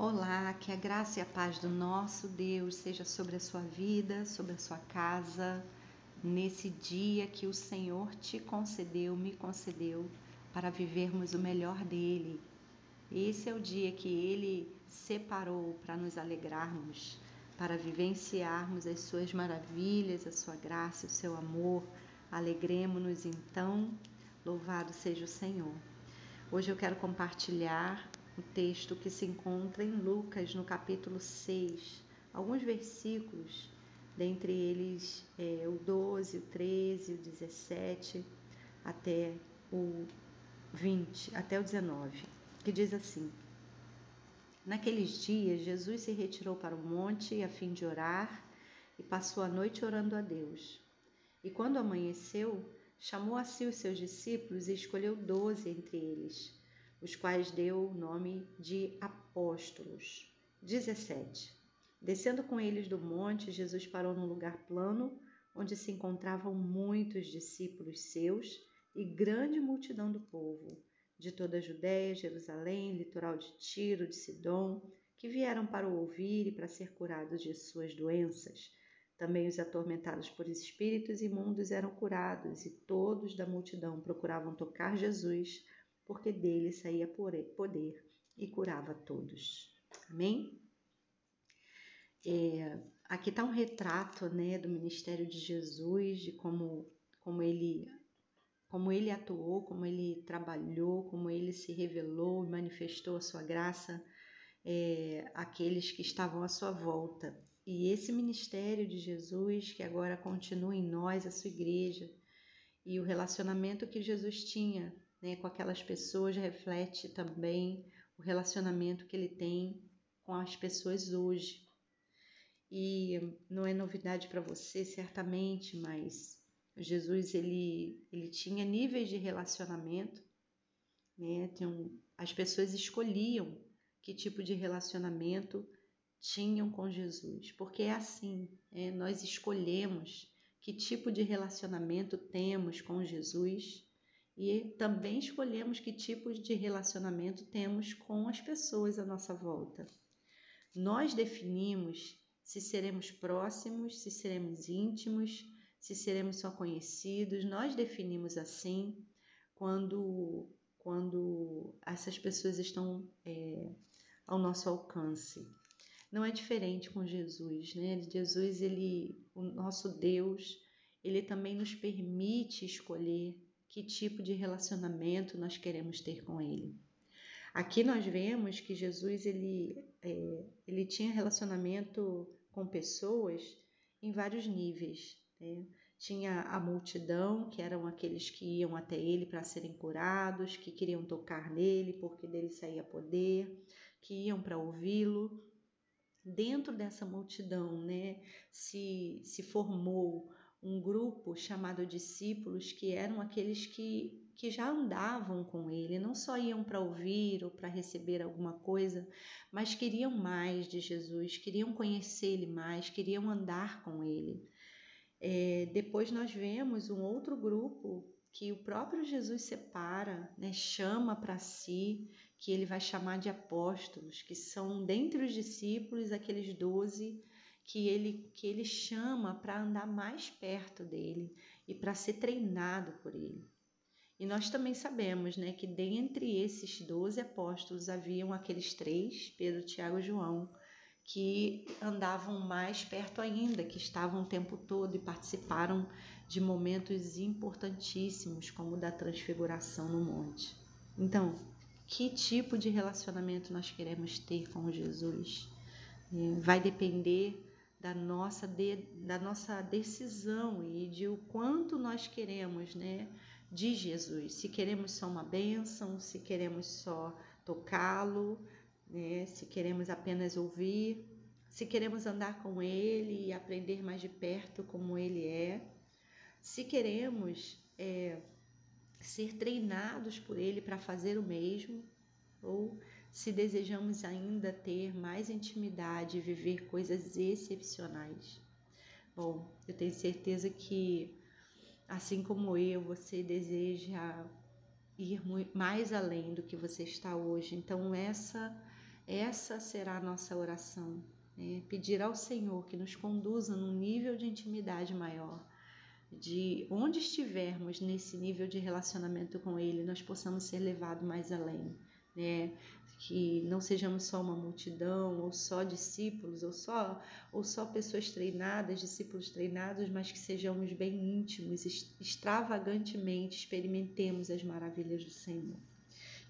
Olá, que a graça e a paz do nosso Deus seja sobre a sua vida, sobre a sua casa, nesse dia que o Senhor te concedeu, me concedeu, para vivermos o melhor dele. Esse é o dia que ele separou para nos alegrarmos, para vivenciarmos as suas maravilhas, a sua graça, o seu amor. Alegremos-nos então, louvado seja o Senhor. Hoje eu quero compartilhar o texto que se encontra em Lucas, no capítulo 6, alguns versículos, dentre eles é, o 12, o 13, o 17, até o 20, até o 19, que diz assim: Naqueles dias, Jesus se retirou para o monte a fim de orar e passou a noite orando a Deus. E quando amanheceu, chamou a si os seus discípulos e escolheu doze entre eles os quais deu o nome de apóstolos. 17. Descendo com eles do monte, Jesus parou num lugar plano, onde se encontravam muitos discípulos seus e grande multidão do povo, de toda a Judéia, Jerusalém, litoral de Tiro, de Sidom, que vieram para o ouvir e para ser curados de suas doenças. Também os atormentados por espíritos imundos eram curados, e todos da multidão procuravam tocar Jesus porque dele saía poder e curava todos. Amém? É, aqui está um retrato né, do ministério de Jesus, de como, como, ele, como ele atuou, como ele trabalhou, como ele se revelou e manifestou a sua graça é, àqueles que estavam à sua volta. E esse ministério de Jesus, que agora continua em nós, a sua igreja, e o relacionamento que Jesus tinha né, com aquelas pessoas reflete também o relacionamento que ele tem com as pessoas hoje. E não é novidade para você, certamente, mas Jesus ele, ele tinha níveis de relacionamento, né? Um, as pessoas escolhiam que tipo de relacionamento tinham com Jesus, porque é assim, é, nós escolhemos que tipo de relacionamento temos com Jesus e também escolhemos que tipos de relacionamento temos com as pessoas à nossa volta. Nós definimos se seremos próximos, se seremos íntimos, se seremos só conhecidos. Nós definimos assim quando, quando essas pessoas estão é, ao nosso alcance. Não é diferente com Jesus, né? Jesus, ele, o nosso Deus, ele também nos permite escolher que tipo de relacionamento nós queremos ter com Ele. Aqui nós vemos que Jesus ele, é, ele tinha relacionamento com pessoas em vários níveis. Né? Tinha a multidão, que eram aqueles que iam até ele para serem curados, que queriam tocar nele porque dele saía poder, que iam para ouvi-lo. Dentro dessa multidão né, se, se formou um grupo chamado discípulos, que eram aqueles que, que já andavam com ele, não só iam para ouvir ou para receber alguma coisa, mas queriam mais de Jesus, queriam conhecer ele mais, queriam andar com ele. É, depois nós vemos um outro grupo que o próprio Jesus separa, né, chama para si, que ele vai chamar de apóstolos, que são dentre os discípulos aqueles doze que ele, que ele chama para andar mais perto dele e para ser treinado por ele. E nós também sabemos né, que dentre esses doze apóstolos haviam aqueles três, Pedro, Tiago e João, que andavam mais perto ainda, que estavam o tempo todo e participaram de momentos importantíssimos, como o da transfiguração no monte. Então, que tipo de relacionamento nós queremos ter com Jesus? É, vai depender da nossa, de, da nossa decisão e de o quanto nós queremos né, de Jesus. Se queremos só uma bênção, se queremos só tocá-lo, né, se queremos apenas ouvir, se queremos andar com Ele e aprender mais de perto como Ele é, se queremos é, ser treinados por Ele para fazer o mesmo, ou se desejamos ainda ter mais intimidade e viver coisas excepcionais. Bom, eu tenho certeza que, assim como eu, você deseja ir mais além do que você está hoje. Então, essa Essa será a nossa oração. Né? Pedir ao Senhor que nos conduza num nível de intimidade maior, de onde estivermos nesse nível de relacionamento com Ele, nós possamos ser levados mais além. Né? Que não sejamos só uma multidão, ou só discípulos, ou só, ou só pessoas treinadas, discípulos treinados, mas que sejamos bem íntimos, extravagantemente experimentemos as maravilhas do Senhor.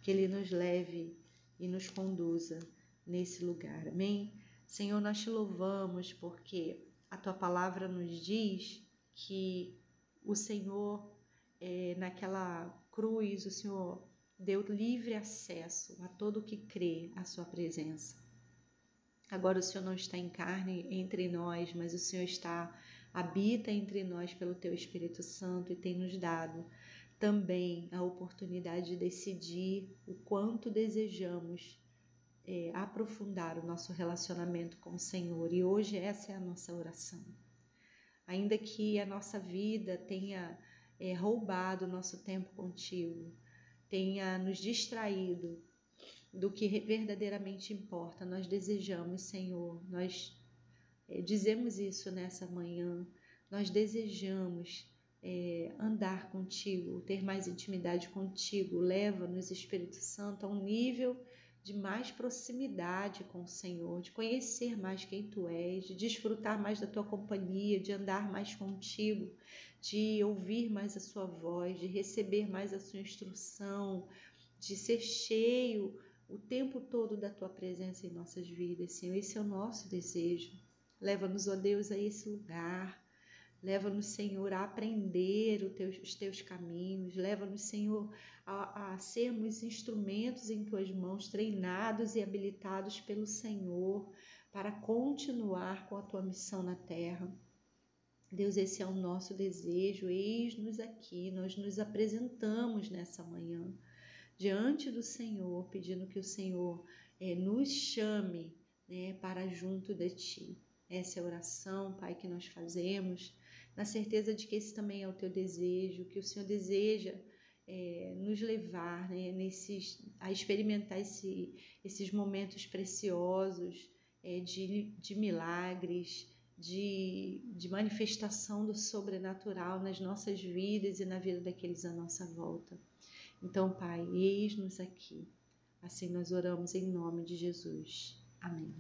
Que Ele nos leve e nos conduza nesse lugar. Amém? Senhor, nós te louvamos porque a tua palavra nos diz que o Senhor, é, naquela cruz, o Senhor deu livre acesso a todo que crê à sua presença. Agora o Senhor não está em carne entre nós, mas o Senhor está habita entre nós pelo teu Espírito Santo e tem nos dado também a oportunidade de decidir o quanto desejamos é, aprofundar o nosso relacionamento com o Senhor. E hoje essa é a nossa oração. Ainda que a nossa vida tenha é, roubado o nosso tempo contigo, tenha nos distraído do que verdadeiramente importa. Nós desejamos, Senhor, nós é, dizemos isso nessa manhã, nós desejamos é, andar contigo, ter mais intimidade contigo. Leva-nos, Espírito Santo, a um nível de mais proximidade com o Senhor, de conhecer mais quem tu és, de desfrutar mais da tua companhia, de andar mais contigo, de ouvir mais a sua voz, de receber mais a sua instrução, de ser cheio o tempo todo da tua presença em nossas vidas, Senhor. Esse é o nosso desejo. Leva-nos, ó Deus, a esse lugar. Leva-nos, Senhor, a aprender os teus caminhos. Leva-nos, Senhor, a, a sermos instrumentos em tuas mãos, treinados e habilitados pelo Senhor para continuar com a tua missão na terra. Deus, esse é o nosso desejo, eis-nos aqui, nós nos apresentamos nessa manhã diante do Senhor, pedindo que o Senhor é, nos chame né, para junto de Ti. Essa é a oração, Pai, que nós fazemos, na certeza de que esse também é o Teu desejo, que o Senhor deseja é, nos levar né, nesses, a experimentar esse, esses momentos preciosos é, de, de milagres, de, de manifestação do sobrenatural nas nossas vidas e na vida daqueles à nossa volta. Então, Pai, eis-nos aqui. Assim nós oramos em nome de Jesus. Amém.